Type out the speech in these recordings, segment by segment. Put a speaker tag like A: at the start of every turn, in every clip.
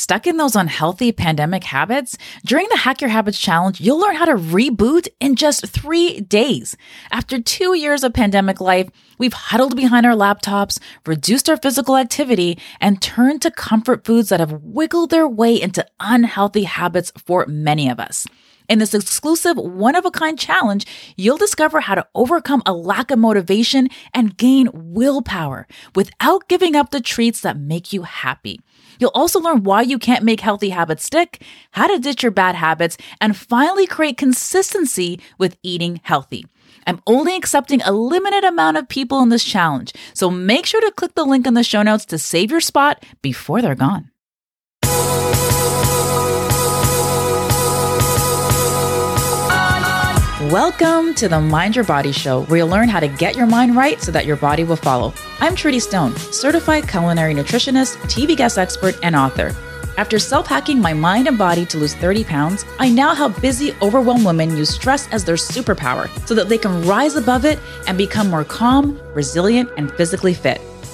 A: Stuck in those unhealthy pandemic habits? During the Hack Your Habits Challenge, you'll learn how to reboot in just three days. After two years of pandemic life, we've huddled behind our laptops, reduced our physical activity, and turned to comfort foods that have wiggled their way into unhealthy habits for many of us. In this exclusive one of a kind challenge, you'll discover how to overcome a lack of motivation and gain willpower without giving up the treats that make you happy. You'll also learn why you can't make healthy habits stick, how to ditch your bad habits, and finally create consistency with eating healthy. I'm only accepting a limited amount of people in this challenge, so make sure to click the link in the show notes to save your spot before they're gone. Welcome to the Mind Your Body Show, where you'll learn how to get your mind right so that your body will follow. I'm Trudy Stone, certified culinary nutritionist, TV guest expert, and author. After self hacking my mind and body to lose 30 pounds, I now help busy, overwhelmed women use stress as their superpower so that they can rise above it and become more calm, resilient, and physically fit.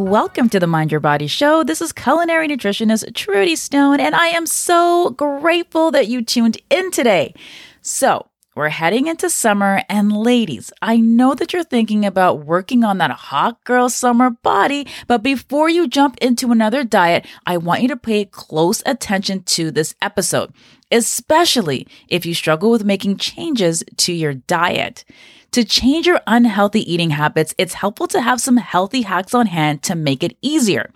A: Welcome to the Mind Your Body Show. This is culinary nutritionist Trudy Stone, and I am so grateful that you tuned in today. So, we're heading into summer, and ladies, I know that you're thinking about working on that hot girl summer body, but before you jump into another diet, I want you to pay close attention to this episode, especially if you struggle with making changes to your diet. To change your unhealthy eating habits, it's helpful to have some healthy hacks on hand to make it easier.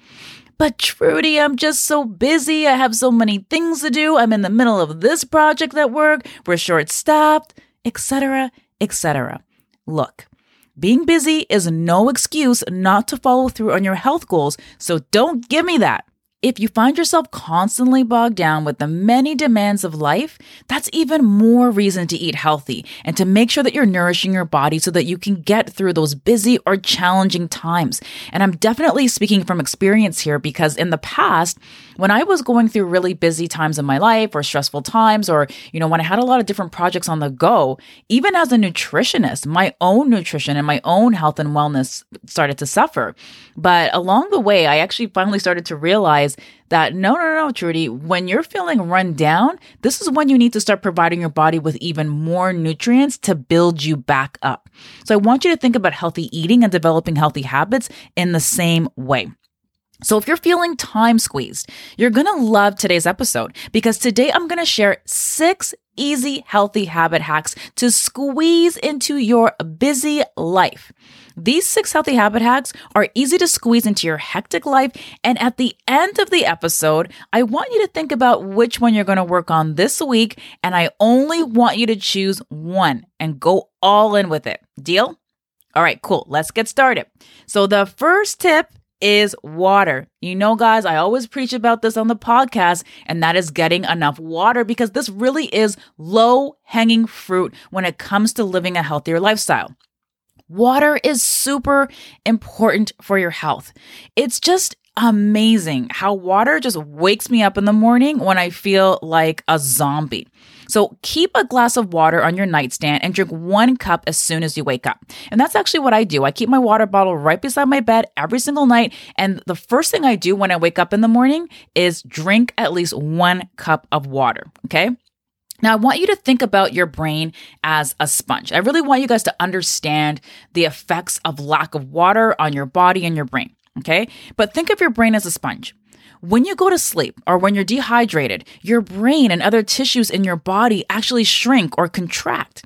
A: But Trudy, I'm just so busy. I have so many things to do. I'm in the middle of this project at work. We're short staffed, etc., etc. Look, being busy is no excuse not to follow through on your health goals, so don't give me that. If you find yourself constantly bogged down with the many demands of life, that's even more reason to eat healthy and to make sure that you're nourishing your body so that you can get through those busy or challenging times. And I'm definitely speaking from experience here because in the past, when I was going through really busy times in my life or stressful times, or, you know, when I had a lot of different projects on the go, even as a nutritionist, my own nutrition and my own health and wellness started to suffer. But along the way, I actually finally started to realize that no, no, no, Trudy, when you're feeling run down, this is when you need to start providing your body with even more nutrients to build you back up. So I want you to think about healthy eating and developing healthy habits in the same way. So, if you're feeling time squeezed, you're gonna love today's episode because today I'm gonna share six easy, healthy habit hacks to squeeze into your busy life. These six healthy habit hacks are easy to squeeze into your hectic life. And at the end of the episode, I want you to think about which one you're going to work on this week. And I only want you to choose one and go all in with it. Deal? All right, cool. Let's get started. So, the first tip is water. You know, guys, I always preach about this on the podcast, and that is getting enough water because this really is low hanging fruit when it comes to living a healthier lifestyle. Water is super important for your health. It's just amazing how water just wakes me up in the morning when I feel like a zombie. So keep a glass of water on your nightstand and drink one cup as soon as you wake up. And that's actually what I do. I keep my water bottle right beside my bed every single night. And the first thing I do when I wake up in the morning is drink at least one cup of water. Okay. Now, I want you to think about your brain as a sponge. I really want you guys to understand the effects of lack of water on your body and your brain. Okay. But think of your brain as a sponge. When you go to sleep or when you're dehydrated, your brain and other tissues in your body actually shrink or contract.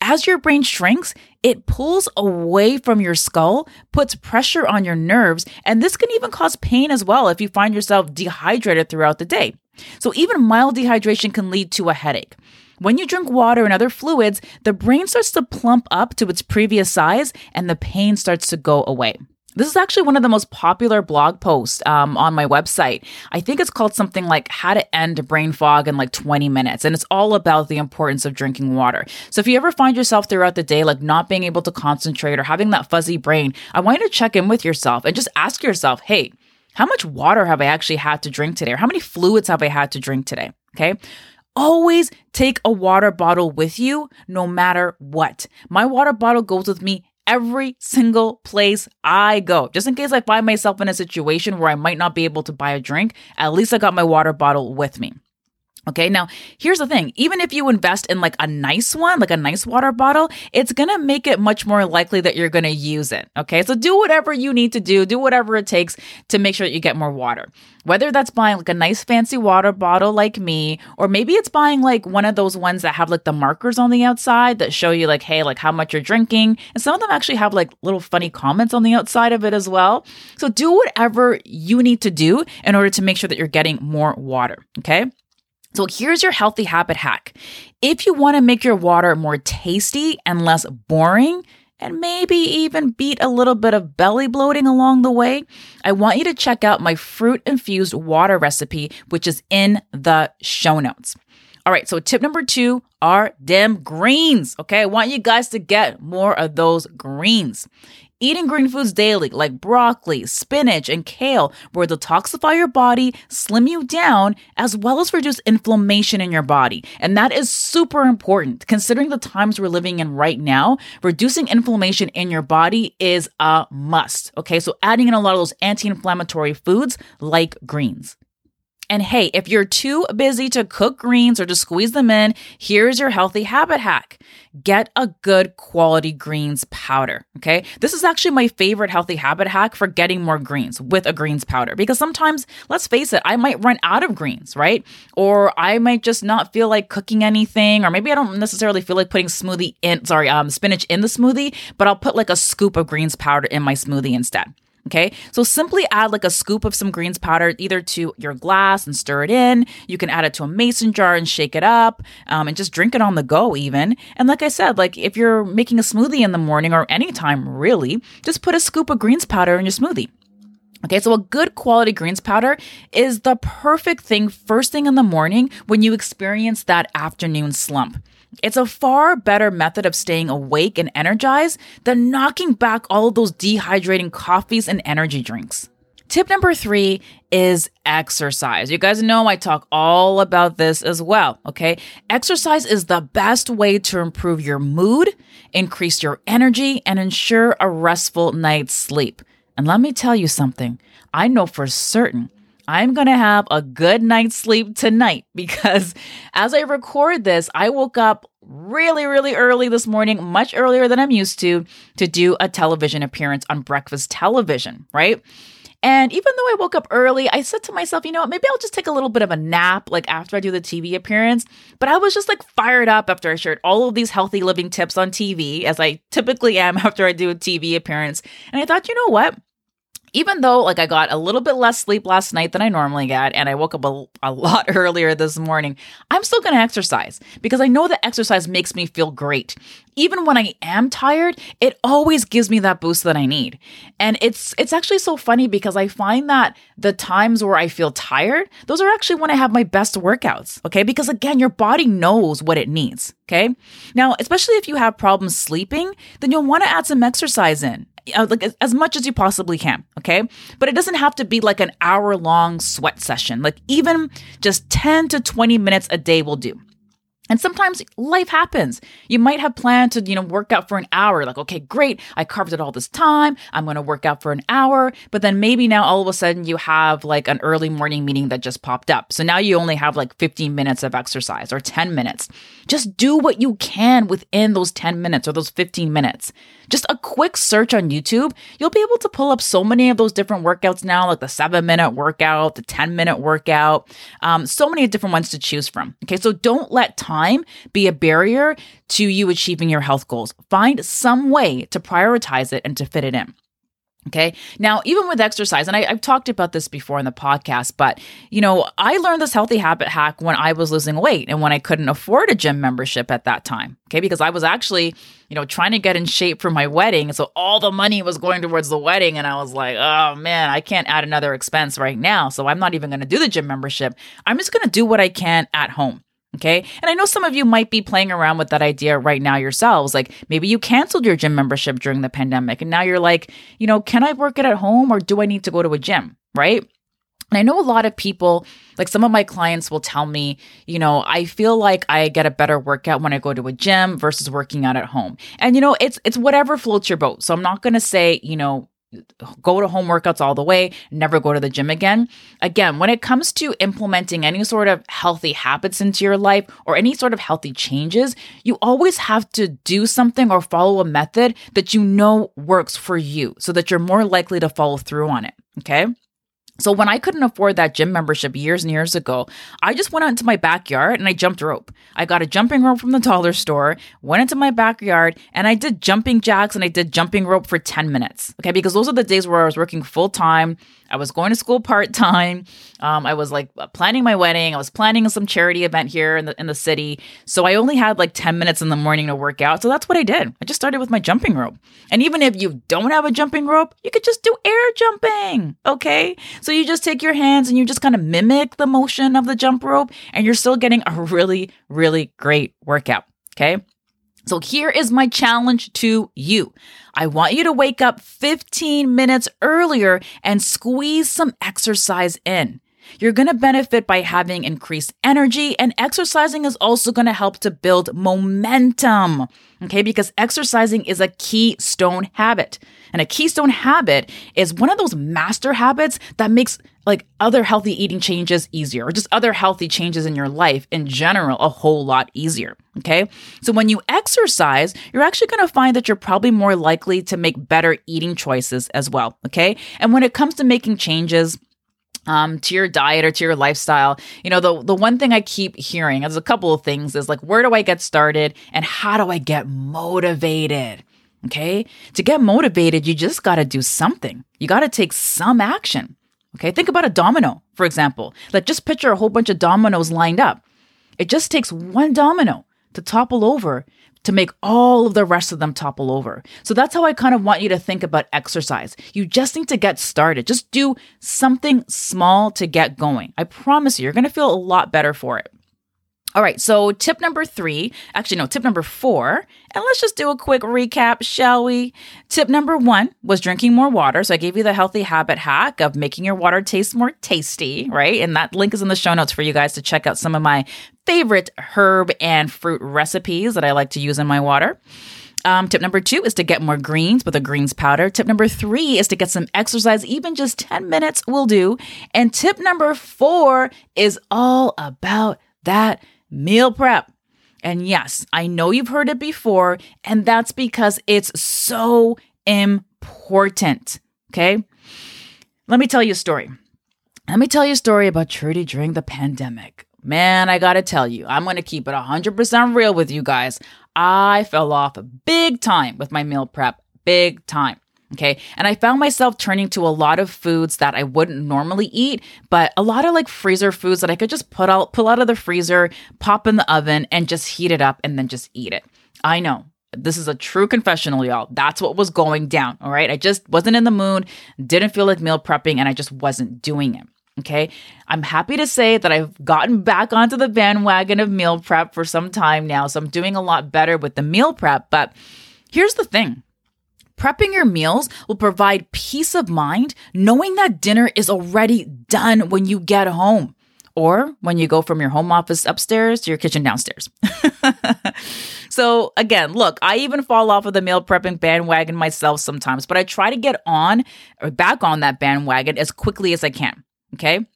A: As your brain shrinks, it pulls away from your skull, puts pressure on your nerves, and this can even cause pain as well if you find yourself dehydrated throughout the day. So, even mild dehydration can lead to a headache. When you drink water and other fluids, the brain starts to plump up to its previous size and the pain starts to go away. This is actually one of the most popular blog posts um, on my website. I think it's called something like How to End Brain Fog in like 20 Minutes. And it's all about the importance of drinking water. So if you ever find yourself throughout the day, like not being able to concentrate or having that fuzzy brain, I want you to check in with yourself and just ask yourself, hey, how much water have I actually had to drink today? Or how many fluids have I had to drink today? Okay. Always take a water bottle with you no matter what. My water bottle goes with me every single place I go. Just in case I find myself in a situation where I might not be able to buy a drink, at least I got my water bottle with me. Okay, now here's the thing even if you invest in like a nice one, like a nice water bottle, it's gonna make it much more likely that you're gonna use it. Okay, so do whatever you need to do, do whatever it takes to make sure that you get more water. Whether that's buying like a nice fancy water bottle like me, or maybe it's buying like one of those ones that have like the markers on the outside that show you like, hey, like how much you're drinking. And some of them actually have like little funny comments on the outside of it as well. So do whatever you need to do in order to make sure that you're getting more water. Okay. So here's your healthy habit hack. If you want to make your water more tasty and less boring, and maybe even beat a little bit of belly bloating along the way, I want you to check out my fruit infused water recipe, which is in the show notes. All right, so tip number two are them greens. Okay, I want you guys to get more of those greens. Eating green foods daily, like broccoli, spinach, and kale, will detoxify your body, slim you down, as well as reduce inflammation in your body. And that is super important. Considering the times we're living in right now, reducing inflammation in your body is a must. Okay, so adding in a lot of those anti inflammatory foods like greens. And hey, if you're too busy to cook greens or to squeeze them in, here's your healthy habit hack. Get a good quality greens powder. Okay. This is actually my favorite healthy habit hack for getting more greens with a greens powder because sometimes, let's face it, I might run out of greens, right? Or I might just not feel like cooking anything, or maybe I don't necessarily feel like putting smoothie in, sorry, um, spinach in the smoothie, but I'll put like a scoop of greens powder in my smoothie instead. Okay, so simply add like a scoop of some greens powder either to your glass and stir it in. You can add it to a mason jar and shake it up um, and just drink it on the go, even. And like I said, like if you're making a smoothie in the morning or anytime really, just put a scoop of greens powder in your smoothie. Okay, so a good quality greens powder is the perfect thing first thing in the morning when you experience that afternoon slump. It's a far better method of staying awake and energized than knocking back all of those dehydrating coffees and energy drinks. Tip number three is exercise. You guys know I talk all about this as well, okay? Exercise is the best way to improve your mood, increase your energy, and ensure a restful night's sleep. And let me tell you something I know for certain I'm going to have a good night's sleep tonight because as I record this, I woke up really, really early this morning, much earlier than I'm used to, to do a television appearance on breakfast television, right? And even though I woke up early, I said to myself, you know what, maybe I'll just take a little bit of a nap like after I do the TV appearance. But I was just like fired up after I shared all of these healthy living tips on TV, as I typically am after I do a TV appearance. And I thought, you know what? Even though like I got a little bit less sleep last night than I normally get and I woke up a, a lot earlier this morning, I'm still going to exercise because I know that exercise makes me feel great. Even when I am tired, it always gives me that boost that I need. And it's it's actually so funny because I find that the times where I feel tired, those are actually when I have my best workouts, okay? Because again, your body knows what it needs, okay? Now, especially if you have problems sleeping, then you'll want to add some exercise in uh, like as much as you possibly can, okay? But it doesn't have to be like an hour long sweat session. Like even just 10 to 20 minutes a day will do. And sometimes life happens. You might have planned to, you know, work out for an hour. Like, okay, great. I carved it all this time. I'm going to work out for an hour. But then maybe now all of a sudden you have like an early morning meeting that just popped up. So now you only have like 15 minutes of exercise or 10 minutes. Just do what you can within those 10 minutes or those 15 minutes. Just a quick search on YouTube, you'll be able to pull up so many of those different workouts now, like the seven minute workout, the 10 minute workout, um, so many different ones to choose from. Okay, so don't let time be a barrier to you achieving your health goals. Find some way to prioritize it and to fit it in. Okay. Now, even with exercise, and I, have talked about this before in the podcast, but you know, I learned this healthy habit hack when I was losing weight and when I couldn't afford a gym membership at that time. Okay. Because I was actually, you know, trying to get in shape for my wedding. So all the money was going towards the wedding. And I was like, oh man, I can't add another expense right now. So I'm not even going to do the gym membership. I'm just going to do what I can at home. Okay. And I know some of you might be playing around with that idea right now yourselves. Like maybe you canceled your gym membership during the pandemic and now you're like, you know, can I work it at home or do I need to go to a gym? Right. And I know a lot of people, like some of my clients will tell me, you know, I feel like I get a better workout when I go to a gym versus working out at home. And you know, it's it's whatever floats your boat. So I'm not going to say, you know, go to home workouts all the way, never go to the gym again. Again, when it comes to implementing any sort of healthy habits into your life or any sort of healthy changes, you always have to do something or follow a method that you know works for you so that you're more likely to follow through on it. Okay. So when I couldn't afford that gym membership years and years ago, I just went out into my backyard and I jumped rope. I got a jumping rope from the dollar store, went into my backyard, and I did jumping jacks and I did jumping rope for 10 minutes. Okay, because those are the days where I was working full time. I was going to school part time. Um, I was like planning my wedding. I was planning some charity event here in the in the city. So I only had like 10 minutes in the morning to work out. So that's what I did. I just started with my jumping rope. And even if you don't have a jumping rope, you could just do air jumping. Okay. So you just take your hands and you just kind of mimic the motion of the jump rope, and you're still getting a really, really great workout. Okay. So here is my challenge to you. I want you to wake up 15 minutes earlier and squeeze some exercise in. You're going to benefit by having increased energy, and exercising is also going to help to build momentum. Okay, because exercising is a keystone habit. And a keystone habit is one of those master habits that makes like other healthy eating changes easier or just other healthy changes in your life in general a whole lot easier. Okay. So when you exercise, you're actually going to find that you're probably more likely to make better eating choices as well. Okay. And when it comes to making changes, um, to your diet or to your lifestyle. You know, the the one thing I keep hearing, there's a couple of things, is like where do I get started and how do I get motivated? Okay. To get motivated, you just got to do something. You got to take some action. Okay. Think about a domino, for example. Like just picture a whole bunch of dominoes lined up. It just takes one domino to topple over to make all of the rest of them topple over. So that's how I kind of want you to think about exercise. You just need to get started. Just do something small to get going. I promise you, you're going to feel a lot better for it. All right, so tip number three, actually, no, tip number four, and let's just do a quick recap, shall we? Tip number one was drinking more water. So I gave you the healthy habit hack of making your water taste more tasty, right? And that link is in the show notes for you guys to check out some of my favorite herb and fruit recipes that I like to use in my water. Um, tip number two is to get more greens with a greens powder. Tip number three is to get some exercise, even just 10 minutes will do. And tip number four is all about that meal prep. And yes, I know you've heard it before, and that's because it's so important. Okay. Let me tell you a story. Let me tell you a story about Trudy during the pandemic. Man, I gotta tell you, I'm gonna keep it 100% real with you guys. I fell off big time with my meal prep, big time. Okay. And I found myself turning to a lot of foods that I wouldn't normally eat, but a lot of like freezer foods that I could just put out, pull out of the freezer, pop in the oven, and just heat it up and then just eat it. I know. This is a true confessional, y'all. That's what was going down. All right. I just wasn't in the mood, didn't feel like meal prepping, and I just wasn't doing it. Okay. I'm happy to say that I've gotten back onto the bandwagon of meal prep for some time now. So I'm doing a lot better with the meal prep. But here's the thing Prepping your meals will provide peace of mind knowing that dinner is already done when you get home or when you go from your home office upstairs to your kitchen downstairs. so, again, look, I even fall off of the meal prepping bandwagon myself sometimes, but I try to get on or back on that bandwagon as quickly as I can. Okay.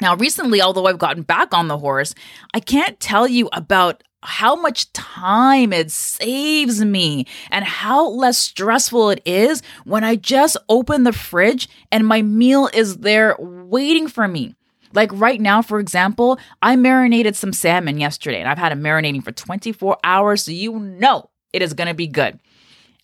A: Now, recently, although I've gotten back on the horse, I can't tell you about how much time it saves me and how less stressful it is when I just open the fridge and my meal is there waiting for me. Like right now, for example, I marinated some salmon yesterday and I've had it marinating for 24 hours, so you know it is gonna be good.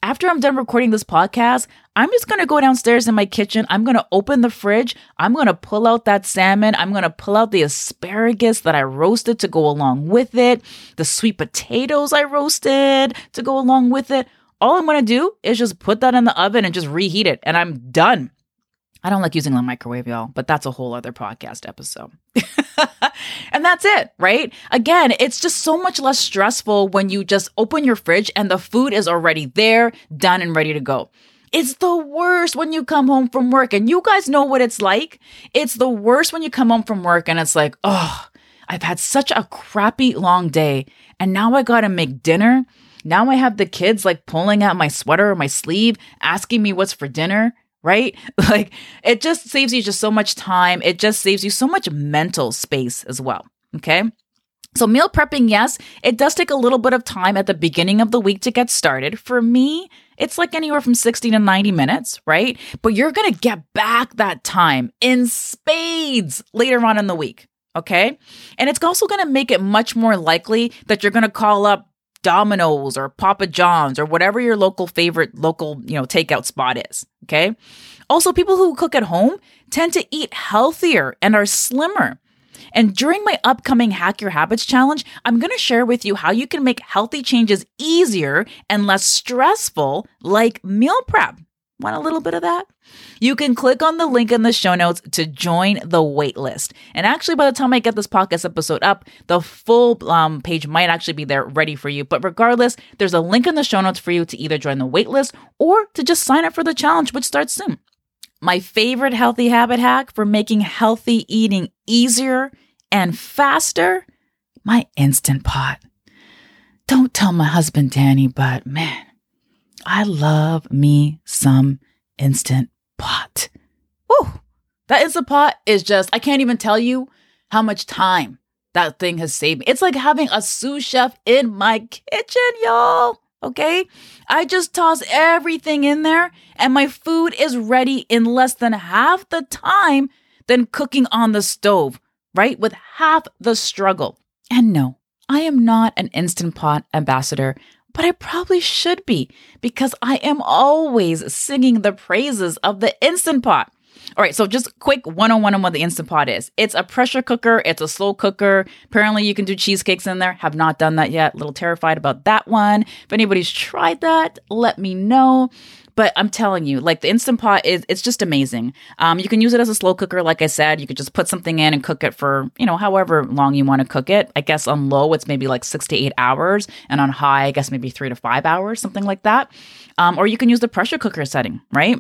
A: After I'm done recording this podcast, I'm just gonna go downstairs in my kitchen. I'm gonna open the fridge. I'm gonna pull out that salmon. I'm gonna pull out the asparagus that I roasted to go along with it, the sweet potatoes I roasted to go along with it. All I'm gonna do is just put that in the oven and just reheat it, and I'm done. I don't like using the microwave, y'all, but that's a whole other podcast episode. and that's it, right? Again, it's just so much less stressful when you just open your fridge and the food is already there, done, and ready to go. It's the worst when you come home from work, and you guys know what it's like. It's the worst when you come home from work and it's like, oh, I've had such a crappy long day, and now I gotta make dinner. Now I have the kids like pulling at my sweater or my sleeve, asking me what's for dinner right? Like it just saves you just so much time. It just saves you so much mental space as well. Okay. So, meal prepping, yes, it does take a little bit of time at the beginning of the week to get started. For me, it's like anywhere from 60 to 90 minutes, right? But you're going to get back that time in spades later on in the week. Okay. And it's also going to make it much more likely that you're going to call up Domino's or Papa John's or whatever your local favorite local, you know, takeout spot is. Okay. Also, people who cook at home tend to eat healthier and are slimmer. And during my upcoming Hack Your Habits challenge, I'm going to share with you how you can make healthy changes easier and less stressful, like meal prep. Want a little bit of that? You can click on the link in the show notes to join the waitlist. And actually, by the time I get this podcast episode up, the full um, page might actually be there ready for you. But regardless, there's a link in the show notes for you to either join the waitlist or to just sign up for the challenge, which starts soon. My favorite healthy habit hack for making healthy eating easier and faster my Instant Pot. Don't tell my husband Danny, but man, I love me some Instant Pot. Woo! That Instant Pot is just, I can't even tell you how much time that thing has saved me. It's like having a sous chef in my kitchen, y'all. Okay? I just toss everything in there and my food is ready in less than half the time than cooking on the stove, right? With half the struggle. And no, I am not an Instant Pot ambassador but I probably should be because I am always singing the praises of the Instant Pot. All right, so just quick one on one on what the Instant Pot is. It's a pressure cooker, it's a slow cooker. Apparently, you can do cheesecakes in there. Have not done that yet. A little terrified about that one. If anybody's tried that, let me know. But I'm telling you, like the Instant Pot is it's just amazing. Um, you can use it as a slow cooker, like I said. You could just put something in and cook it for, you know, however long you want to cook it. I guess on low it's maybe like six to eight hours, and on high, I guess maybe three to five hours, something like that. Um, or you can use the pressure cooker setting, right?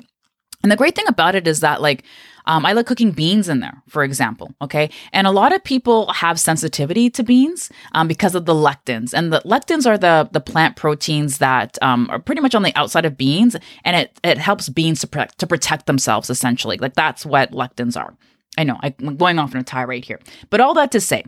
A: And the great thing about it is that, like, um, I like cooking beans in there, for example. Okay. And a lot of people have sensitivity to beans um, because of the lectins. And the lectins are the, the plant proteins that um, are pretty much on the outside of beans. And it, it helps beans to, pre- to protect themselves, essentially. Like, that's what lectins are. I know I'm going off on a tirade here. But all that to say,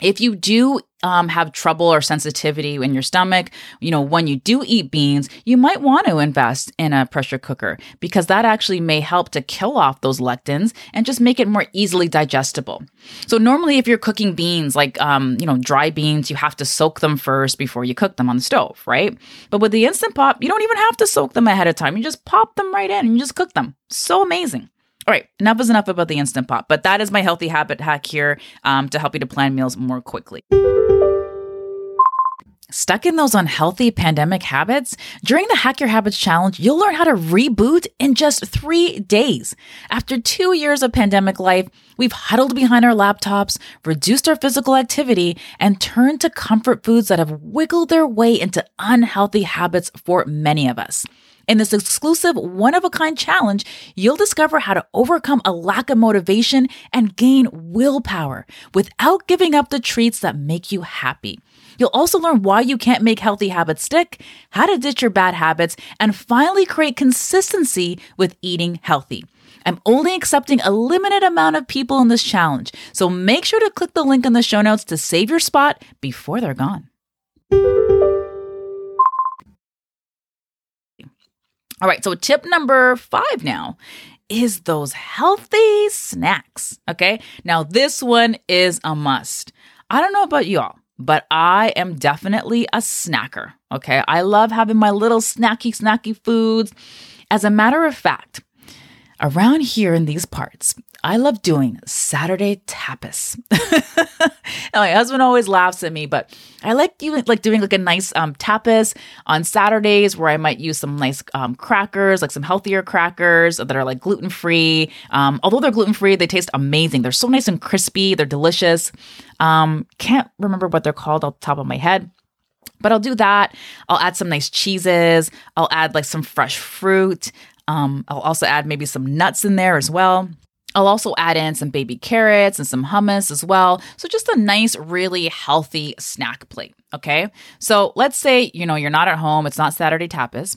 A: if you do um, have trouble or sensitivity in your stomach, you know, when you do eat beans, you might want to invest in a pressure cooker because that actually may help to kill off those lectins and just make it more easily digestible. So normally, if you're cooking beans, like um, you know, dry beans, you have to soak them first before you cook them on the stove, right? But with the instant pot, you don't even have to soak them ahead of time. You just pop them right in and you just cook them. So amazing. All right, enough is enough about the Instant Pot, but that is my healthy habit hack here um, to help you to plan meals more quickly. Stuck in those unhealthy pandemic habits? During the Hack Your Habits Challenge, you'll learn how to reboot in just three days. After two years of pandemic life, we've huddled behind our laptops, reduced our physical activity, and turned to comfort foods that have wiggled their way into unhealthy habits for many of us. In this exclusive one of a kind challenge, you'll discover how to overcome a lack of motivation and gain willpower without giving up the treats that make you happy. You'll also learn why you can't make healthy habits stick, how to ditch your bad habits, and finally create consistency with eating healthy. I'm only accepting a limited amount of people in this challenge, so make sure to click the link in the show notes to save your spot before they're gone. All right, so tip number five now is those healthy snacks. Okay, now this one is a must. I don't know about y'all, but I am definitely a snacker. Okay. I love having my little snacky, snacky foods. As a matter of fact, around here in these parts, I love doing Saturday tapas. my husband always laughs at me, but I like you like doing like a nice um, tapas on Saturdays where I might use some nice um, crackers, like some healthier crackers that are like gluten free. Um, although they're gluten free, they taste amazing. They're so nice and crispy. They're delicious. Um, can't remember what they're called off the top of my head. But I'll do that. I'll add some nice cheeses. I'll add like some fresh fruit. Um, I'll also add maybe some nuts in there as well. I'll also add in some baby carrots and some hummus as well. So just a nice, really healthy snack plate. Okay. So let's say, you know, you're not at home, it's not Saturday tapas,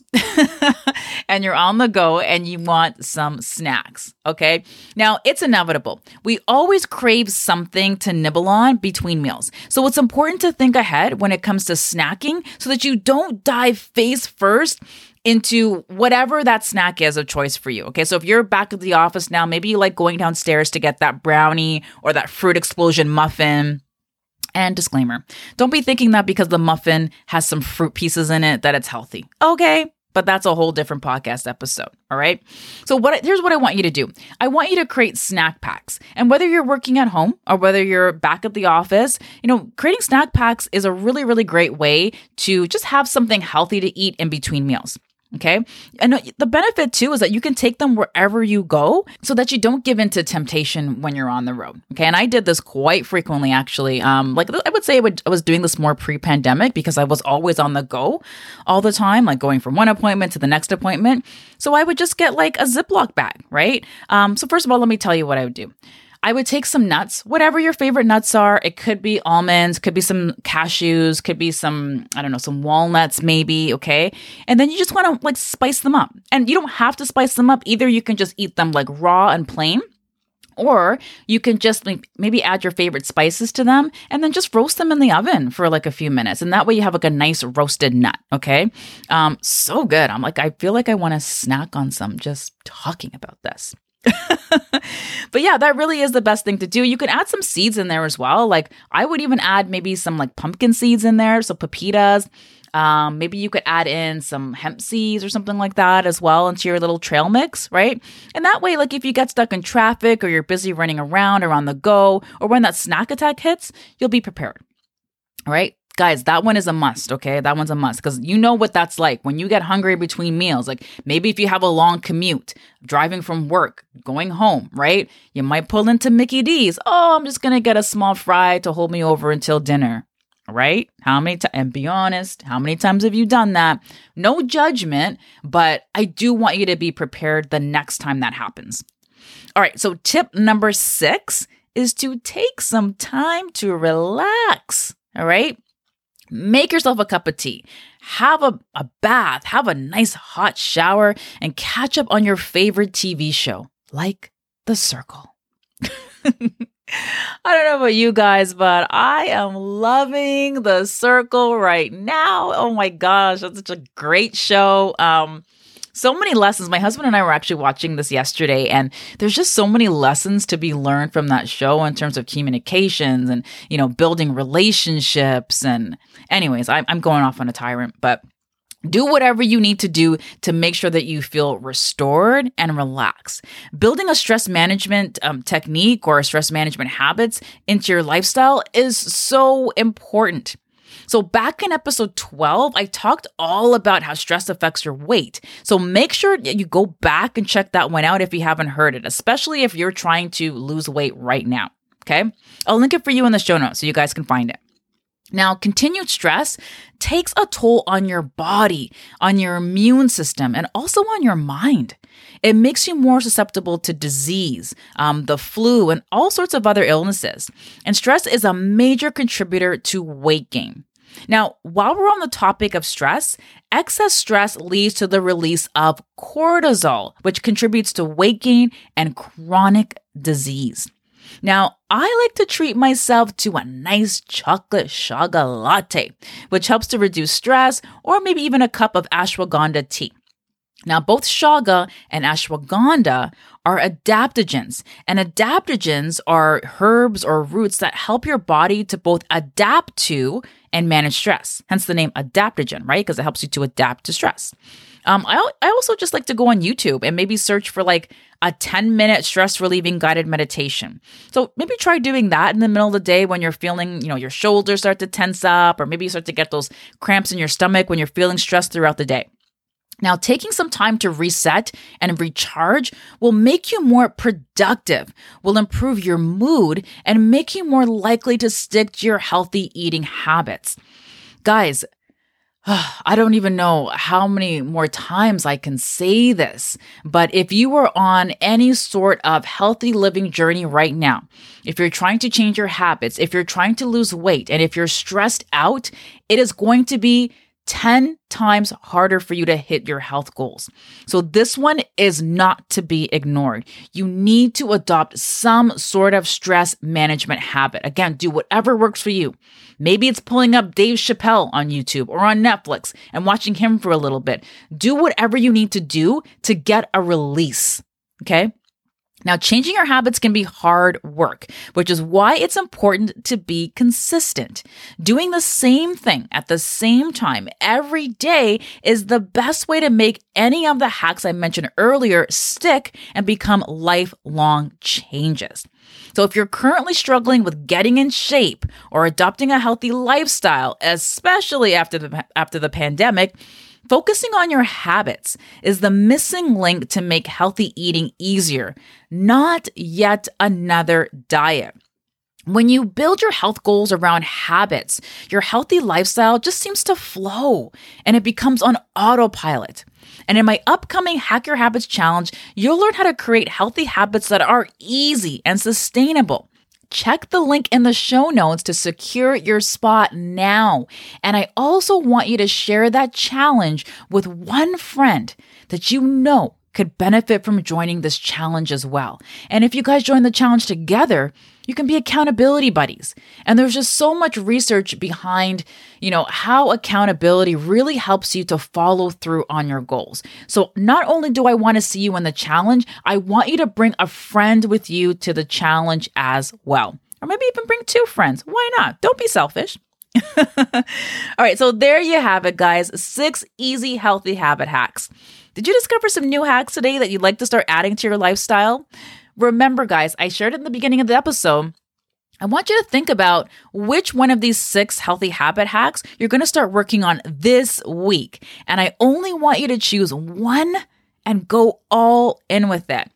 A: and you're on the go and you want some snacks. Okay. Now it's inevitable. We always crave something to nibble on between meals. So it's important to think ahead when it comes to snacking so that you don't dive face first into whatever that snack is of choice for you. Okay, so if you're back at the office now, maybe you like going downstairs to get that brownie or that fruit explosion muffin. And disclaimer don't be thinking that because the muffin has some fruit pieces in it that it's healthy. Okay, but that's a whole different podcast episode all right so what here's what i want you to do i want you to create snack packs and whether you're working at home or whether you're back at the office you know creating snack packs is a really really great way to just have something healthy to eat in between meals Okay. And the benefit too is that you can take them wherever you go so that you don't give into temptation when you're on the road. Okay. And I did this quite frequently, actually. Um, like I would say I was doing this more pre pandemic because I was always on the go all the time, like going from one appointment to the next appointment. So I would just get like a Ziploc bag, right? Um, so, first of all, let me tell you what I would do. I would take some nuts, whatever your favorite nuts are. It could be almonds, could be some cashews, could be some, I don't know, some walnuts, maybe. Okay. And then you just want to like spice them up. And you don't have to spice them up either. You can just eat them like raw and plain. Or you can just maybe add your favorite spices to them and then just roast them in the oven for like a few minutes. And that way you have like a nice roasted nut. Okay. Um, so good. I'm like, I feel like I want to snack on some just talking about this. but yeah, that really is the best thing to do. You can add some seeds in there as well. Like I would even add maybe some like pumpkin seeds in there, so pepitas. Um, maybe you could add in some hemp seeds or something like that as well into your little trail mix, right? And that way, like if you get stuck in traffic or you're busy running around or on the go, or when that snack attack hits, you'll be prepared. All right guys, that one is a must, okay? That one's a must because you know what that's like when you get hungry between meals. Like maybe if you have a long commute, driving from work, going home, right? You might pull into Mickey D's. Oh, I'm just gonna get a small fry to hold me over until dinner. Right? How many times, and be honest, how many times have you done that? No judgment, but I do want you to be prepared the next time that happens. All right, so tip number six is to take some time to relax. All right. Make yourself a cup of tea, have a, a bath, have a nice hot shower, and catch up on your favorite TV show, like The Circle. I don't know about you guys, but I am loving The Circle right now. Oh my gosh, that's such a great show. Um, so many lessons. My husband and I were actually watching this yesterday, and there's just so many lessons to be learned from that show in terms of communications and, you know, building relationships. And, anyways, I'm, I'm going off on a tyrant, but do whatever you need to do to make sure that you feel restored and relaxed. Building a stress management um, technique or stress management habits into your lifestyle is so important. So, back in episode 12, I talked all about how stress affects your weight. So, make sure you go back and check that one out if you haven't heard it, especially if you're trying to lose weight right now. Okay. I'll link it for you in the show notes so you guys can find it. Now, continued stress takes a toll on your body, on your immune system, and also on your mind. It makes you more susceptible to disease, um, the flu, and all sorts of other illnesses. And stress is a major contributor to weight gain. Now, while we're on the topic of stress, excess stress leads to the release of cortisol, which contributes to weight gain and chronic disease. Now, I like to treat myself to a nice chocolate chaga latte, which helps to reduce stress, or maybe even a cup of ashwagandha tea. Now, both chaga and ashwagandha are adaptogens, and adaptogens are herbs or roots that help your body to both adapt to and manage stress. Hence the name adaptogen, right? Because it helps you to adapt to stress. Um, I, I also just like to go on YouTube and maybe search for like a 10 minute stress relieving guided meditation. So maybe try doing that in the middle of the day when you're feeling, you know, your shoulders start to tense up, or maybe you start to get those cramps in your stomach when you're feeling stressed throughout the day. Now, taking some time to reset and recharge will make you more productive, will improve your mood, and make you more likely to stick to your healthy eating habits. Guys, I don't even know how many more times I can say this, but if you are on any sort of healthy living journey right now, if you're trying to change your habits, if you're trying to lose weight, and if you're stressed out, it is going to be 10 times harder for you to hit your health goals. So, this one is not to be ignored. You need to adopt some sort of stress management habit. Again, do whatever works for you. Maybe it's pulling up Dave Chappelle on YouTube or on Netflix and watching him for a little bit. Do whatever you need to do to get a release. Okay. Now, changing your habits can be hard work, which is why it's important to be consistent. Doing the same thing at the same time every day is the best way to make any of the hacks I mentioned earlier stick and become lifelong changes. So, if you're currently struggling with getting in shape or adopting a healthy lifestyle, especially after the, after the pandemic, Focusing on your habits is the missing link to make healthy eating easier, not yet another diet. When you build your health goals around habits, your healthy lifestyle just seems to flow and it becomes on autopilot. And in my upcoming Hack Your Habits Challenge, you'll learn how to create healthy habits that are easy and sustainable check the link in the show notes to secure your spot now. And I also want you to share that challenge with one friend that you know could benefit from joining this challenge as well. And if you guys join the challenge together, you can be accountability buddies. And there's just so much research behind, you know, how accountability really helps you to follow through on your goals. So not only do I want to see you in the challenge, I want you to bring a friend with you to the challenge as well. Or maybe even bring two friends. Why not? Don't be selfish. All right, so there you have it, guys. Six easy, healthy habit hacks. Did you discover some new hacks today that you'd like to start adding to your lifestyle? Remember, guys, I shared in the beginning of the episode. I want you to think about which one of these six healthy habit hacks you're going to start working on this week. And I only want you to choose one and go all in with it.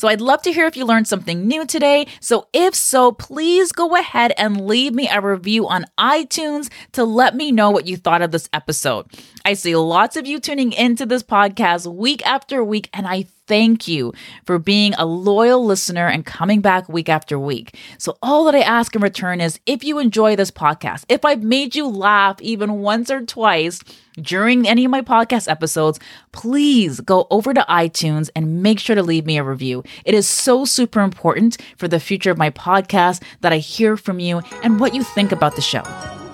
A: So I'd love to hear if you learned something new today. So if so, please go ahead and leave me a review on iTunes to let me know what you thought of this episode. I see lots of you tuning into this podcast week after week, and I thank you for being a loyal listener and coming back week after week. So, all that I ask in return is if you enjoy this podcast, if I've made you laugh even once or twice during any of my podcast episodes, please go over to iTunes and make sure to leave me a review. It is so super important for the future of my podcast that I hear from you and what you think about the show.